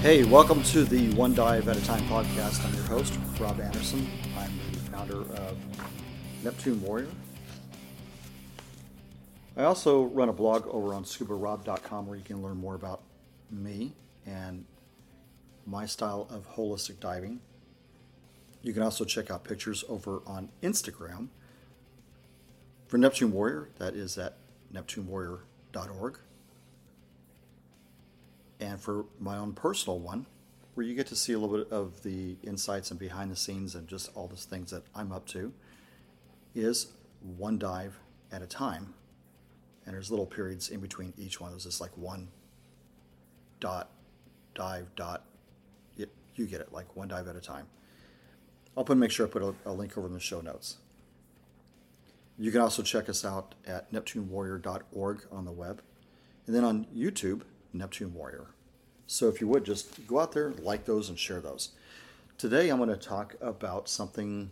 Hey, welcome to the One Dive at a Time podcast. I'm your host, Rob Anderson. I'm the founder of Neptune Warrior. I also run a blog over on scubarob.com where you can learn more about me and my style of holistic diving. You can also check out pictures over on Instagram for Neptune Warrior. That is at neptunewarrior.org and for my own personal one, where you get to see a little bit of the insights and behind the scenes and just all the things that I'm up to, is one dive at a time. And there's little periods in between each one. There's just like one dot, dive, dot. It, you get it, like one dive at a time. I'll put make sure I put a, a link over in the show notes. You can also check us out at neptunewarrior.org on the web. And then on YouTube, Neptune Warrior. So if you would just go out there, like those, and share those. Today I'm going to talk about something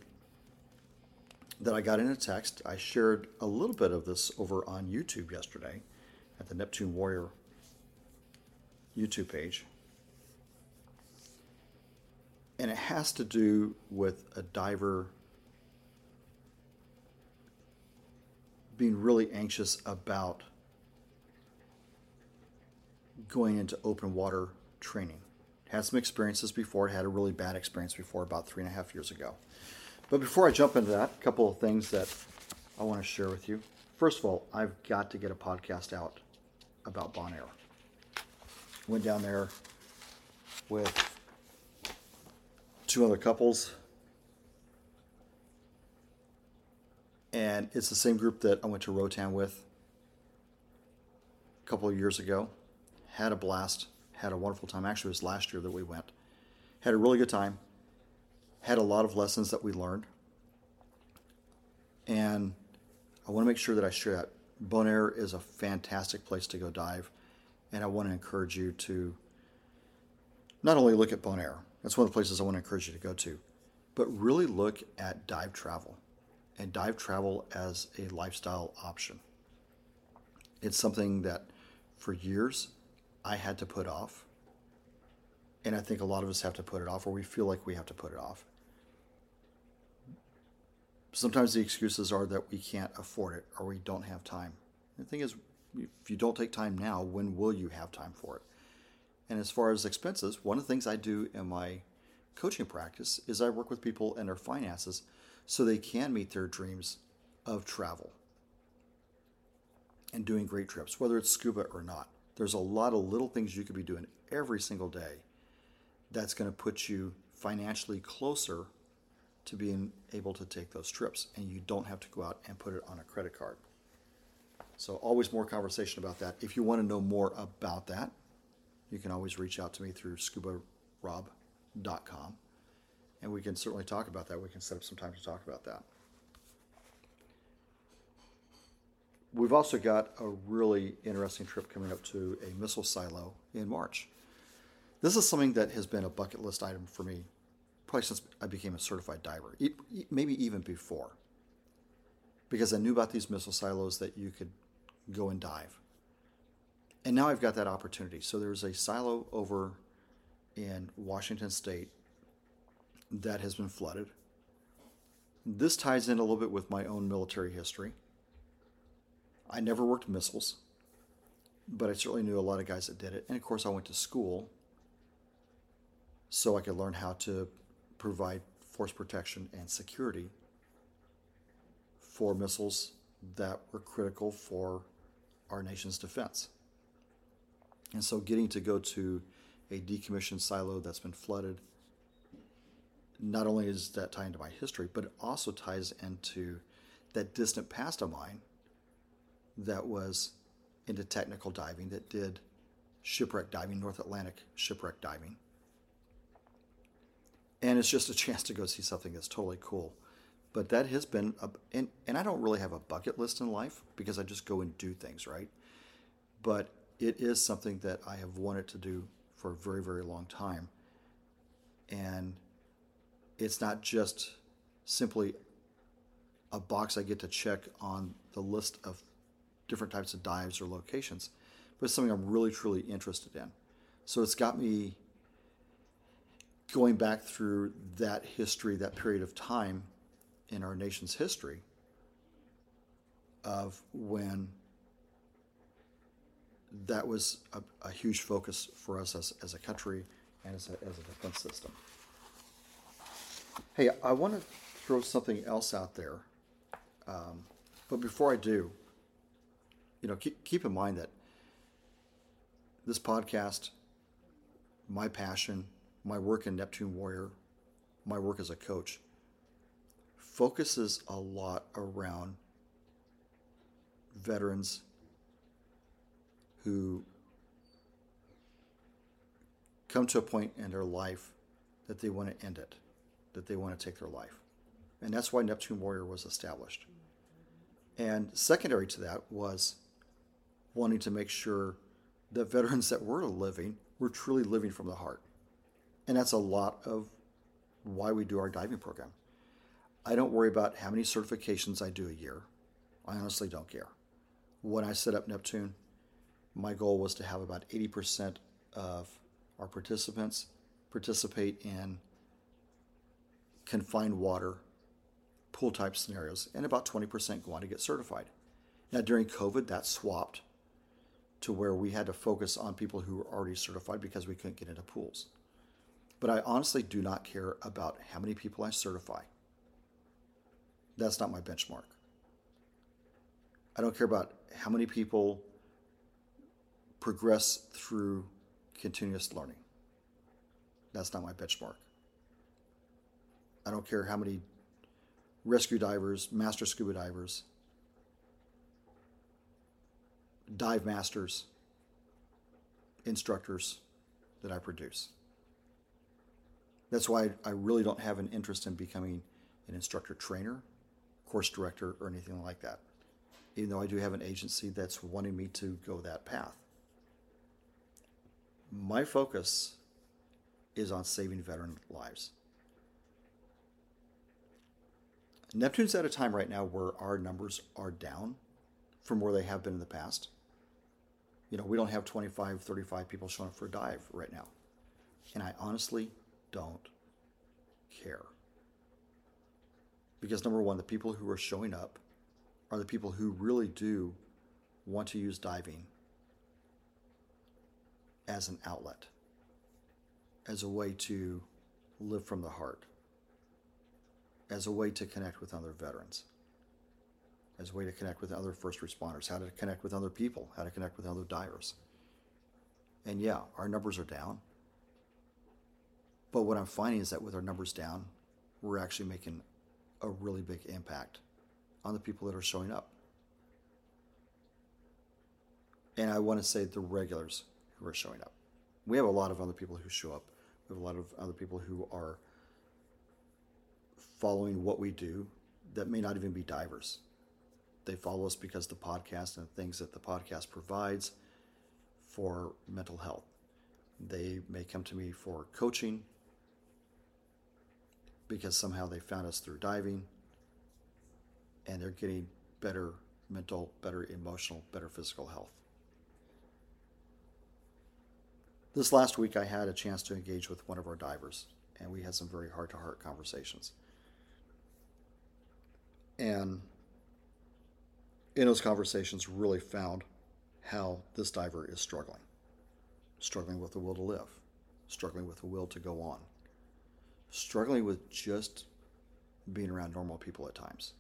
that I got in a text. I shared a little bit of this over on YouTube yesterday at the Neptune Warrior YouTube page. And it has to do with a diver being really anxious about going into open water training. Had some experiences before, had a really bad experience before about three and a half years ago. But before I jump into that, a couple of things that I want to share with you. First of all, I've got to get a podcast out about Bonaire. Went down there with two other couples. And it's the same group that I went to Roatan with a couple of years ago had a blast, had a wonderful time. Actually, it was last year that we went. Had a really good time. Had a lot of lessons that we learned. And I want to make sure that I share that. Bonaire is a fantastic place to go dive. And I want to encourage you to not only look at Bonaire, that's one of the places I want to encourage you to go to, but really look at dive travel and dive travel as a lifestyle option. It's something that for years I had to put off. And I think a lot of us have to put it off, or we feel like we have to put it off. Sometimes the excuses are that we can't afford it or we don't have time. The thing is, if you don't take time now, when will you have time for it? And as far as expenses, one of the things I do in my coaching practice is I work with people and their finances so they can meet their dreams of travel and doing great trips, whether it's scuba or not. There's a lot of little things you could be doing every single day that's going to put you financially closer to being able to take those trips. And you don't have to go out and put it on a credit card. So, always more conversation about that. If you want to know more about that, you can always reach out to me through scubarob.com. And we can certainly talk about that. We can set up some time to talk about that. We've also got a really interesting trip coming up to a missile silo in March. This is something that has been a bucket list item for me probably since I became a certified diver, maybe even before. Because I knew about these missile silos that you could go and dive. And now I've got that opportunity. So there's a silo over in Washington State that has been flooded. This ties in a little bit with my own military history. I never worked missiles, but I certainly knew a lot of guys that did it. And of course, I went to school so I could learn how to provide force protection and security for missiles that were critical for our nation's defense. And so getting to go to a decommissioned silo that's been flooded, not only is that tied into my history, but it also ties into that distant past of mine that was into technical diving that did shipwreck diving, North Atlantic shipwreck diving. And it's just a chance to go see something that's totally cool. But that has been, a, and, and I don't really have a bucket list in life because I just go and do things, right? But it is something that I have wanted to do for a very, very long time. And it's not just simply a box I get to check on the list of different types of dives or locations, but it's something I'm really, truly interested in. So it's got me going back through that history, that period of time in our nation's history of when that was a, a huge focus for us as, as a country and as a, as a defense system. Hey, I want to throw something else out there. Um, but before I do, you know, keep, keep in mind that this podcast, my passion, my work in Neptune Warrior, my work as a coach, focuses a lot around veterans who come to a point in their life that they want to end it, that they want to take their life. And that's why Neptune Warrior was established. And secondary to that was wanting to make sure that veterans that were living were truly living from the heart. And that's a lot of why we do our diving program. I don't worry about how many certifications I do a year. I honestly don't care. When I set up Neptune, my goal was to have about 80% of our participants participate in confined water pool type scenarios, and about 20% go on to get certified. Now, during COVID, that swapped to where we had to focus on people who were already certified because we couldn't get into pools. But I honestly do not care about how many people I certify. That's not my benchmark. I don't care about how many people progress through continuous learning. That's not my benchmark. I don't care how many rescue divers, master scuba divers, dive masters, instructors that I produce. That's why I really don't have an interest in becoming an instructor trainer, course director, or anything like that, even though I do have an agency that's wanting me to go that path. My focus is on saving veteran lives. Neptune's at a time right now where our numbers are down from where they have been in the past. You know, we don't have 25, 35 people showing up for a dive right now. And I honestly don't care. Because number one, the people who are showing up are the people who really do want to use diving as an outlet, as a way to live from the heart as a way to connect with other veterans, as a way to connect with other first responders, how to connect with other people, how to connect with other divers. And yeah, our numbers are down. But what I'm finding is that with our numbers down, we're actually making a really big impact on the people that are showing up. And I want to say the regulars who are showing up. We have a lot of other people who show up. We have a lot of other people who are following what we do that may not even be divers. They follow us because the podcast and the things that the podcast provides for mental health. They may come to me for coaching because somehow they found us through diving and they're getting better mental, better emotional, better physical health. This last week, I had a chance to engage with one of our divers, and we had some very heart to heart conversations. And in those conversations, really found how this diver is struggling. Struggling with the will to live, struggling with the will to go on, struggling with just being around normal people at times.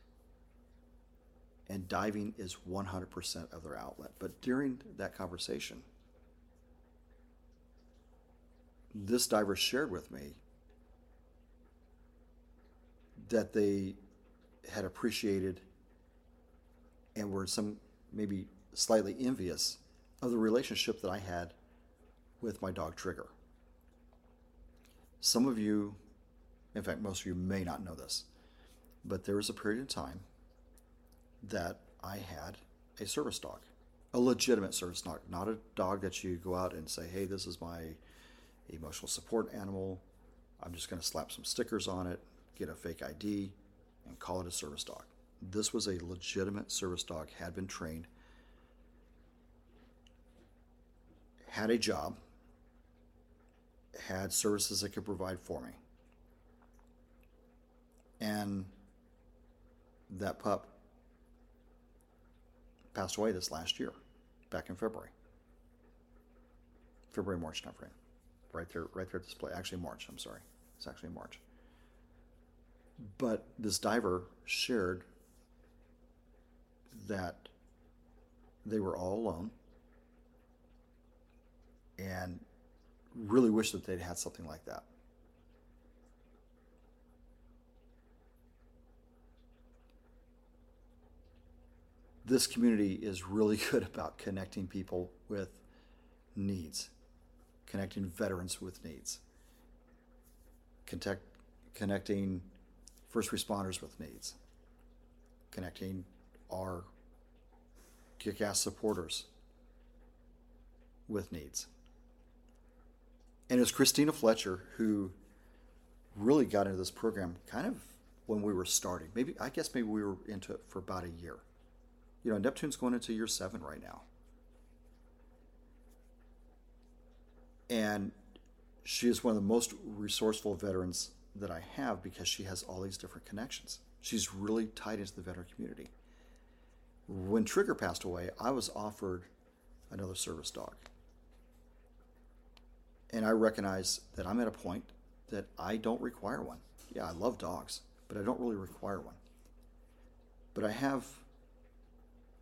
And diving is 100% of their outlet. But during that conversation, this diver shared with me that they had appreciated and were some maybe slightly envious of the relationship that I had with my dog Trigger. Some of you, in fact, most of you may not know this, but there was a period of time that I had a service dog, a legitimate service dog, not a dog that you go out and say, hey, this is my emotional support animal. I'm just going to slap some stickers on it, get a fake ID, and call it a service dog. This was a legitimate service dog, had been trained, had a job, had services it could provide for me. And that pup passed away this last year, back in February. February, March timeframe. Right there, right there at display. Actually, March, I'm sorry. It's actually March. But this diver shared that they were all alone and really wish that they'd had something like that. This community is really good about connecting people with needs, connecting veterans with needs, connect, connecting first responders with needs, connecting our kick ass supporters with needs. And it was Christina Fletcher who really got into this program kind of when we were starting. Maybe, I guess maybe we were into it for about a year. You know, Neptune's going into year seven right now. And she is one of the most resourceful veterans that I have because she has all these different connections. She's really tied into the veteran community. When Trigger passed away, I was offered another service dog. And I recognize that I'm at a point that I don't require one. Yeah, I love dogs, but I don't really require one. But I have,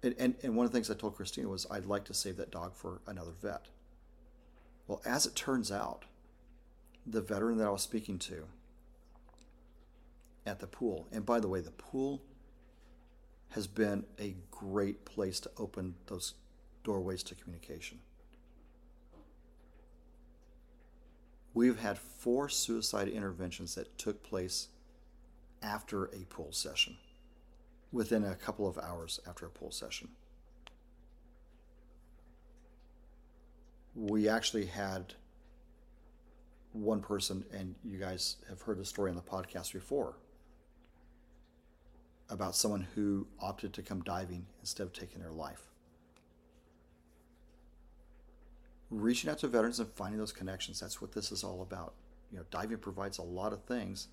and, and, and one of the things I told Christina was I'd like to save that dog for another vet. Well, as it turns out, the veteran that I was speaking to at the pool, and by the way, the pool has been a great place to open those doorways to communication. We've had four suicide interventions that took place after a pool session, within a couple of hours after a pool session. We actually had one person, and you guys have heard the story on the podcast before about someone who opted to come diving instead of taking their life. Reaching out to veterans and finding those connections, that's what this is all about. You know, diving provides a lot of things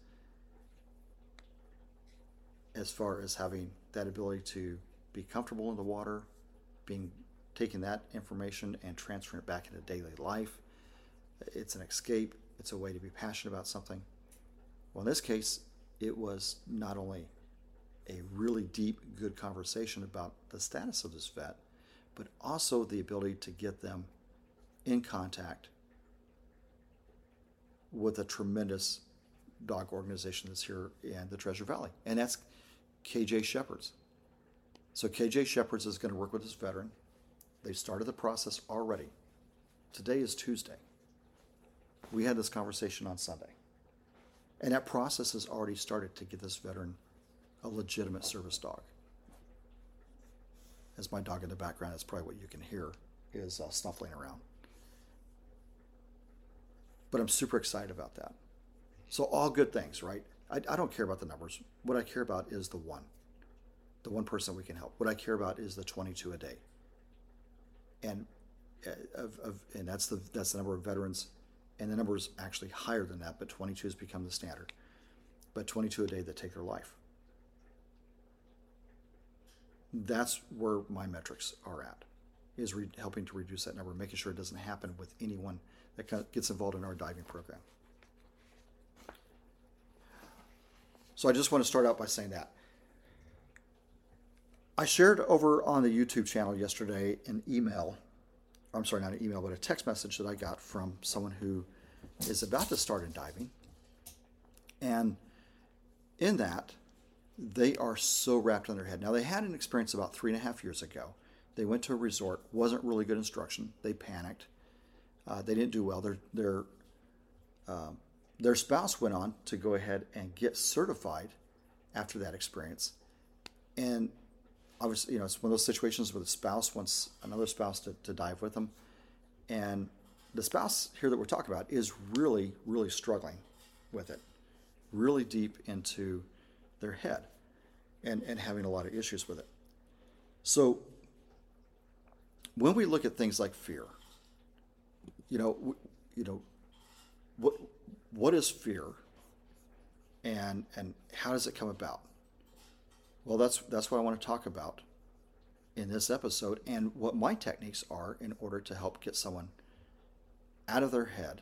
as far as having that ability to be comfortable in the water, being taking that information and transferring it back into daily life. It's an escape, it's a way to be passionate about something. Well, in this case, it was not only a really deep, good conversation about the status of this vet, but also the ability to get them in contact with a tremendous dog organization that's here in the Treasure Valley, and that's KJ Shepherds. So KJ Shepherds is going to work with this veteran. They've started the process already. Today is Tuesday. We had this conversation on Sunday. And that process has already started to get this veteran a legitimate service dog. As my dog in the background, that's probably what you can hear, is uh, snuffling around. But I'm super excited about that. So, all good things, right? I, I don't care about the numbers. What I care about is the one, the one person we can help. What I care about is the 22 a day. And uh, of, of, and that's the that's the number of veterans, and the number is actually higher than that, but 22 has become the standard. But 22 a day that take their life that's where my metrics are at is re- helping to reduce that number making sure it doesn't happen with anyone that gets involved in our diving program. So i just want to start out by saying that. I shared over on the youtube channel yesterday an email i'm sorry not an email but a text message that i got from someone who is about to start in diving. And in that they are so wrapped on their head. Now, they had an experience about three and a half years ago. They went to a resort, wasn't really good instruction. They panicked. Uh, they didn't do well. Their their uh, their spouse went on to go ahead and get certified after that experience, and obviously, you know, it's one of those situations where the spouse wants another spouse to, to dive with them, and the spouse here that we're talking about is really, really struggling with it, really deep into their head and, and having a lot of issues with it. So when we look at things like fear, you know, you know, what what is fear and and how does it come about well that's that's what i want to talk about in this episode and what my techniques are in order to help get someone out of their head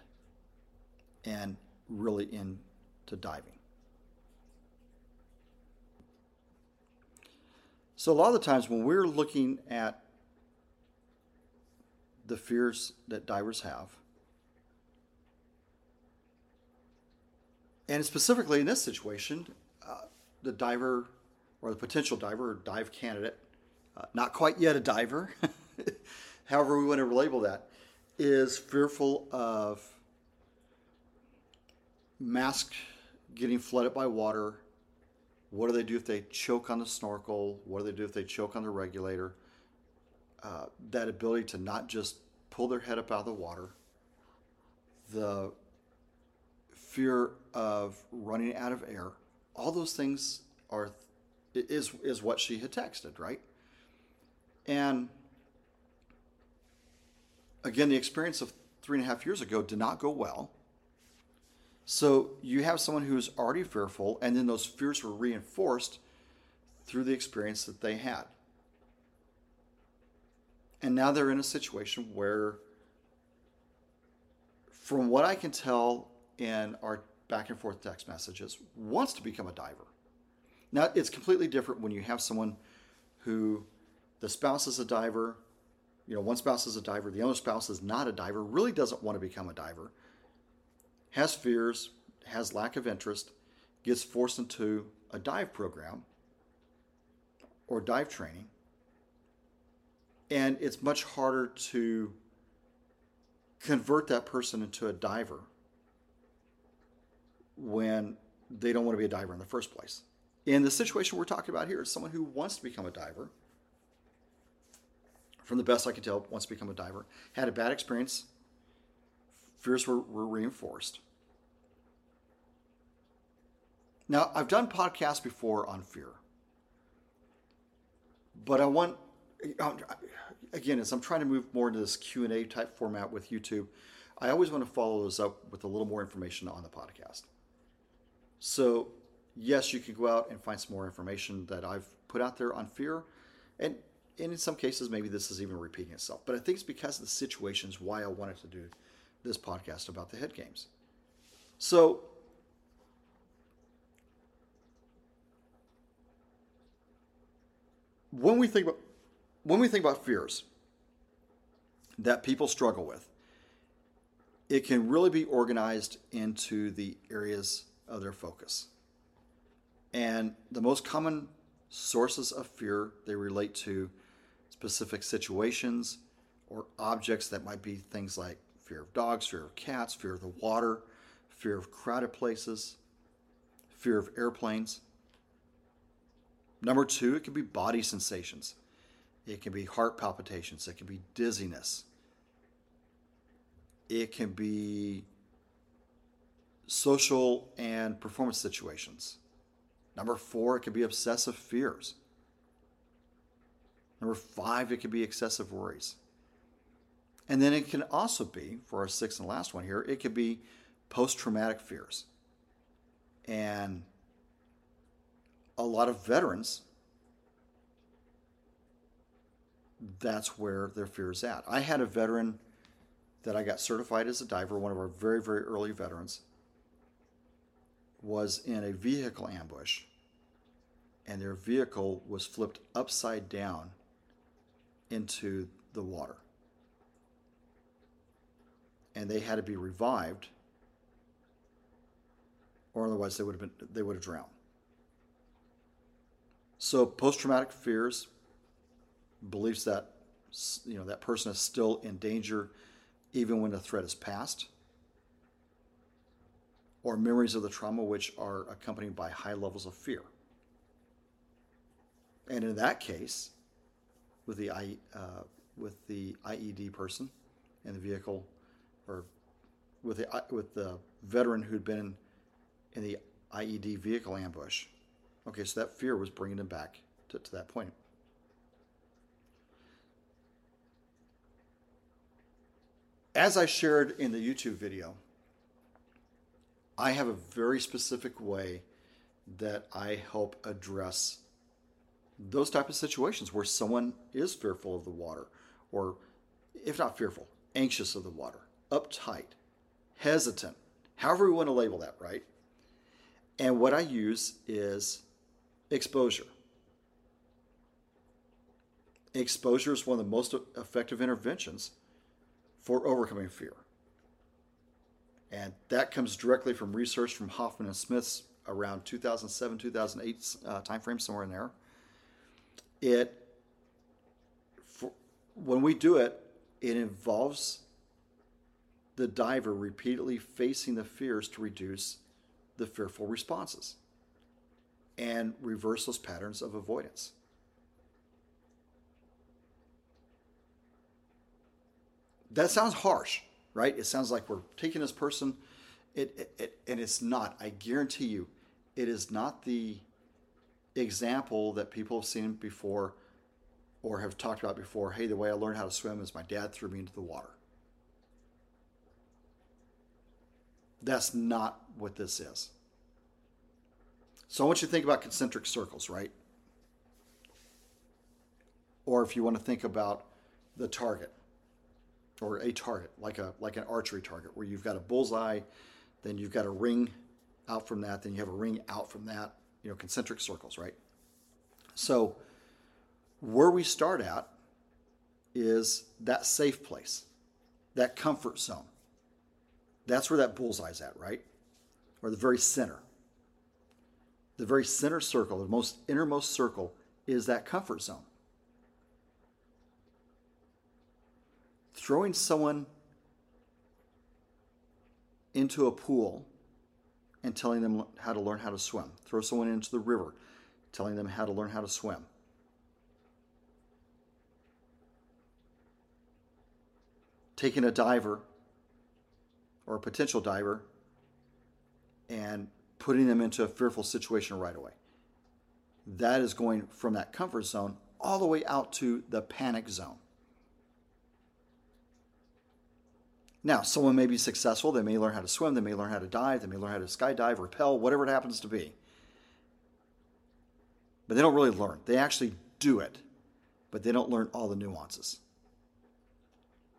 and really into diving so a lot of the times when we're looking at the fears that divers have And specifically in this situation, uh, the diver or the potential diver or dive candidate, uh, not quite yet a diver, however we want to label that, is fearful of mask getting flooded by water. What do they do if they choke on the snorkel? What do they do if they choke on the regulator? Uh, that ability to not just pull their head up out of the water, the fear of running out of air. All those things are is is what she had texted, right? And again, the experience of three and a half years ago did not go well. So you have someone who is already fearful, and then those fears were reinforced through the experience that they had. And now they're in a situation where, from what I can tell, in our back and forth text messages wants to become a diver. Now, it's completely different when you have someone who the spouse is a diver, you know, one spouse is a diver, the other spouse is not a diver, really doesn't want to become a diver, has fears, has lack of interest, gets forced into a dive program or dive training. And it's much harder to convert that person into a diver when they don't want to be a diver in the first place. In the situation we're talking about here is someone who wants to become a diver. From the best I can tell, wants to become a diver. Had a bad experience. Fears were, were reinforced. Now, I've done podcasts before on fear. But I want, um, again, as I'm trying to move more into this Q&A type format with YouTube, I always want to follow those up with a little more information on the podcast. So, yes, you can go out and find some more information that I've put out there on fear. And, and in some cases, maybe this is even repeating itself. But I think it's because of the situations why I wanted to do this podcast about the head games. So, when we think about when we think about fears that people struggle with, it can really be organized into the areas of their focus. And the most common sources of fear they relate to specific situations or objects that might be things like fear of dogs, fear of cats, fear of the water, fear of crowded places, fear of airplanes. Number two, it can be body sensations. It can be heart palpitations. It can be dizziness. It can be social and performance situations. Number four, it could be obsessive fears. Number five, it could be excessive worries. And then it can also be, for our sixth and last one here, it could be post traumatic fears. And a lot of veterans, that's where their fear is at. I had a veteran that I got certified as a diver, one of our very, very early veterans was in a vehicle ambush, and their vehicle was flipped upside down into the water. And they had to be revived, or otherwise they would have been they would have drowned. So post-traumatic fears, beliefs that you know that person is still in danger even when the threat is past or memories of the trauma which are accompanied by high levels of fear. And in that case, with the I, uh, with the IED person and the vehicle, or with the with the veteran who'd been in, the IED vehicle ambush, okay, so that fear was bringing him back to, to that point. As I shared in the YouTube video, I have a very specific way that I help address those type of situations where someone is fearful of the water or if not fearful, anxious of the water, uptight, hesitant, however we want to label that, right? And what I use is exposure. Exposure is one of the most effective interventions for overcoming fear. And that comes directly from research from Hoffman and Smith's around 2007, 2008 uh, timeframe, somewhere in there. It, for, when we do it, it involves the diver repeatedly facing the fears to reduce the fearful responses and reverse those patterns of avoidance. That sounds harsh, right? It sounds like we're taking this person, it, it, it, and it's not. I guarantee you, it is not the example that people have seen before or have talked about before. Hey, the way I learned how to swim is my dad threw me into the water. That's not what this is. So I want you to think about concentric circles, right? Or if you want to think about the target or a target, like a like an archery target, where you've got a bullseye, then you've got a ring out from that, then you have a ring out from that, you know, concentric circles, right? So where we start at is that safe place, that comfort zone. That's where that bullseye's at, right? Or the very center. The very center circle, the most innermost circle, is that comfort zone. Throwing someone into a pool and telling them how to learn how to swim. Throw someone into the river, telling them how to learn how to swim. Taking a diver or a potential diver and putting them into a fearful situation right away. That is going from that comfort zone all the way out to the panic zone. Now, someone may be successful. They may learn how to swim. They may learn how to dive. They may learn how to skydive, rappel, whatever it happens to be. But they don't really learn. They actually do it, but they don't learn all the nuances.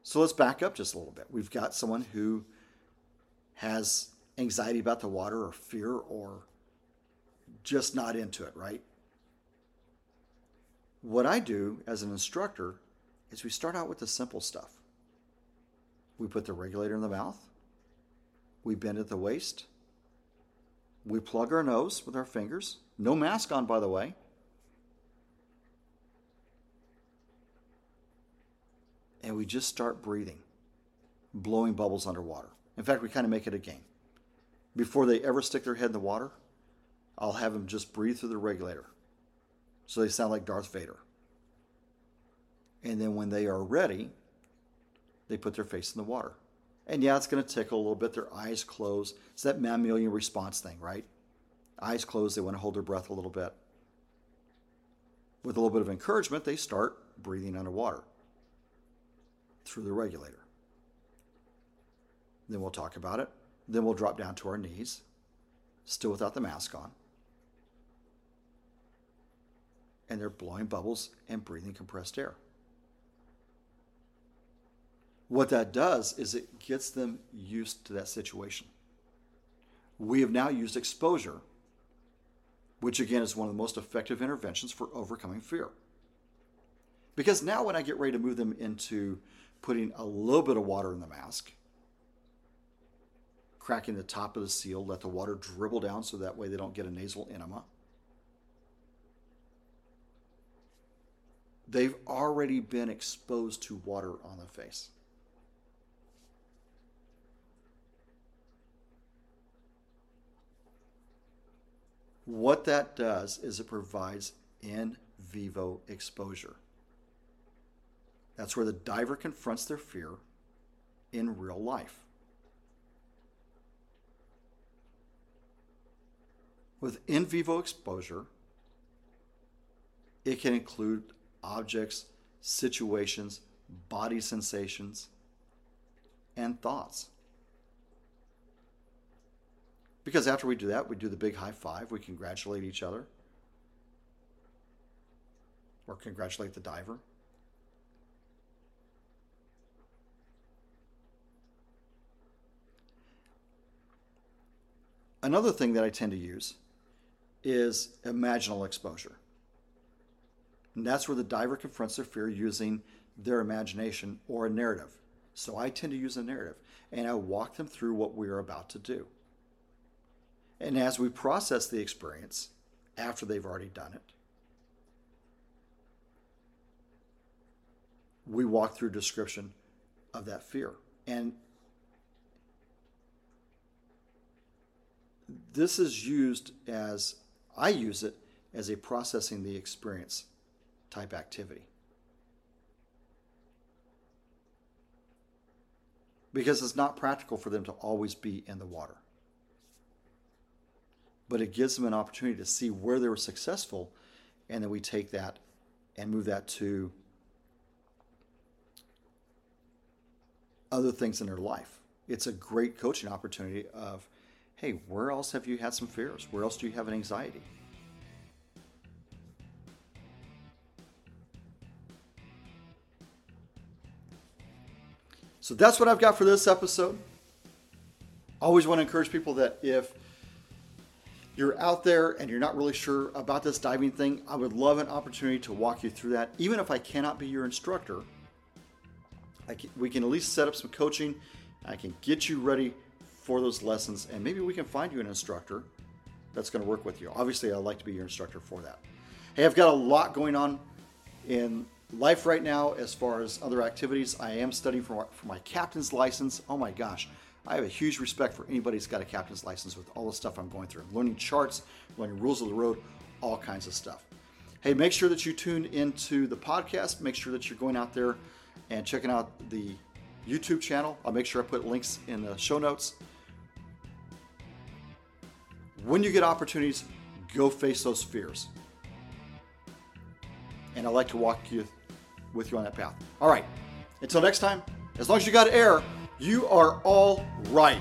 So let's back up just a little bit. We've got someone who has anxiety about the water or fear or just not into it, right? What I do as an instructor is we start out with the simple stuff. We put the regulator in the mouth. We bend at the waist. We plug our nose with our fingers. No mask on, by the way. And we just start breathing, blowing bubbles underwater. In fact, we kind of make it a game. Before they ever stick their head in the water, I'll have them just breathe through the regulator. So they sound like Darth Vader. And then when they are ready, they put their face in the water. And yeah, it's going to tickle a little bit. Their eyes close. It's that mammalian response thing, right? Eyes closed, they want to hold their breath a little bit. With a little bit of encouragement, they start breathing underwater through the regulator. Then we'll talk about it. Then we'll drop down to our knees, still without the mask on. And they're blowing bubbles and breathing compressed air. What that does is it gets them used to that situation. We have now used exposure, which again is one of the most effective interventions for overcoming fear. Because now, when I get ready to move them into putting a little bit of water in the mask, cracking the top of the seal, let the water dribble down so that way they don't get a nasal enema. They've already been exposed to water on the face. What that does is it provides in vivo exposure. That's where the diver confronts their fear in real life. With in vivo exposure, it can include objects, situations, body sensations, and thoughts. Because after we do that, we do the big high five, we congratulate each other or congratulate the diver. Another thing that I tend to use is imaginal exposure. And that's where the diver confronts their fear using their imagination or a narrative. So I tend to use a narrative and I walk them through what we are about to do. And as we process the experience after they've already done it, we walk through description of that fear. And this is used as, I use it as a processing the experience type activity. Because it's not practical for them to always be in the water. But it gives them an opportunity to see where they were successful, and then we take that and move that to other things in their life. It's a great coaching opportunity of, hey, where else have you had some fears? Where else do you have an anxiety? So that's what I've got for this episode. I Always want to encourage people that if you're out there and you're not really sure about this diving thing, I would love an opportunity to walk you through that. Even if I cannot be your instructor, can, we can at least set up some coaching. I can get you ready for those lessons, and maybe we can find you an instructor that's going to work with you. Obviously, I'd like to be your instructor for that. Hey, I've got a lot going on in life right now as far as other activities. I am studying for, for my captain's license. Oh my gosh, I have a huge respect for anybody who's got a captain's license with all the stuff I'm going through. Learning charts, learning rules of the road, all kinds of stuff. Hey, make sure that you tune into the podcast. Make sure that you're going out there and checking out the YouTube channel. I'll make sure I put links in the show notes. When you get opportunities, go face those fears. And I'd like to walk you with you on that path. All right. Until next time, as long as you got air, you are all right.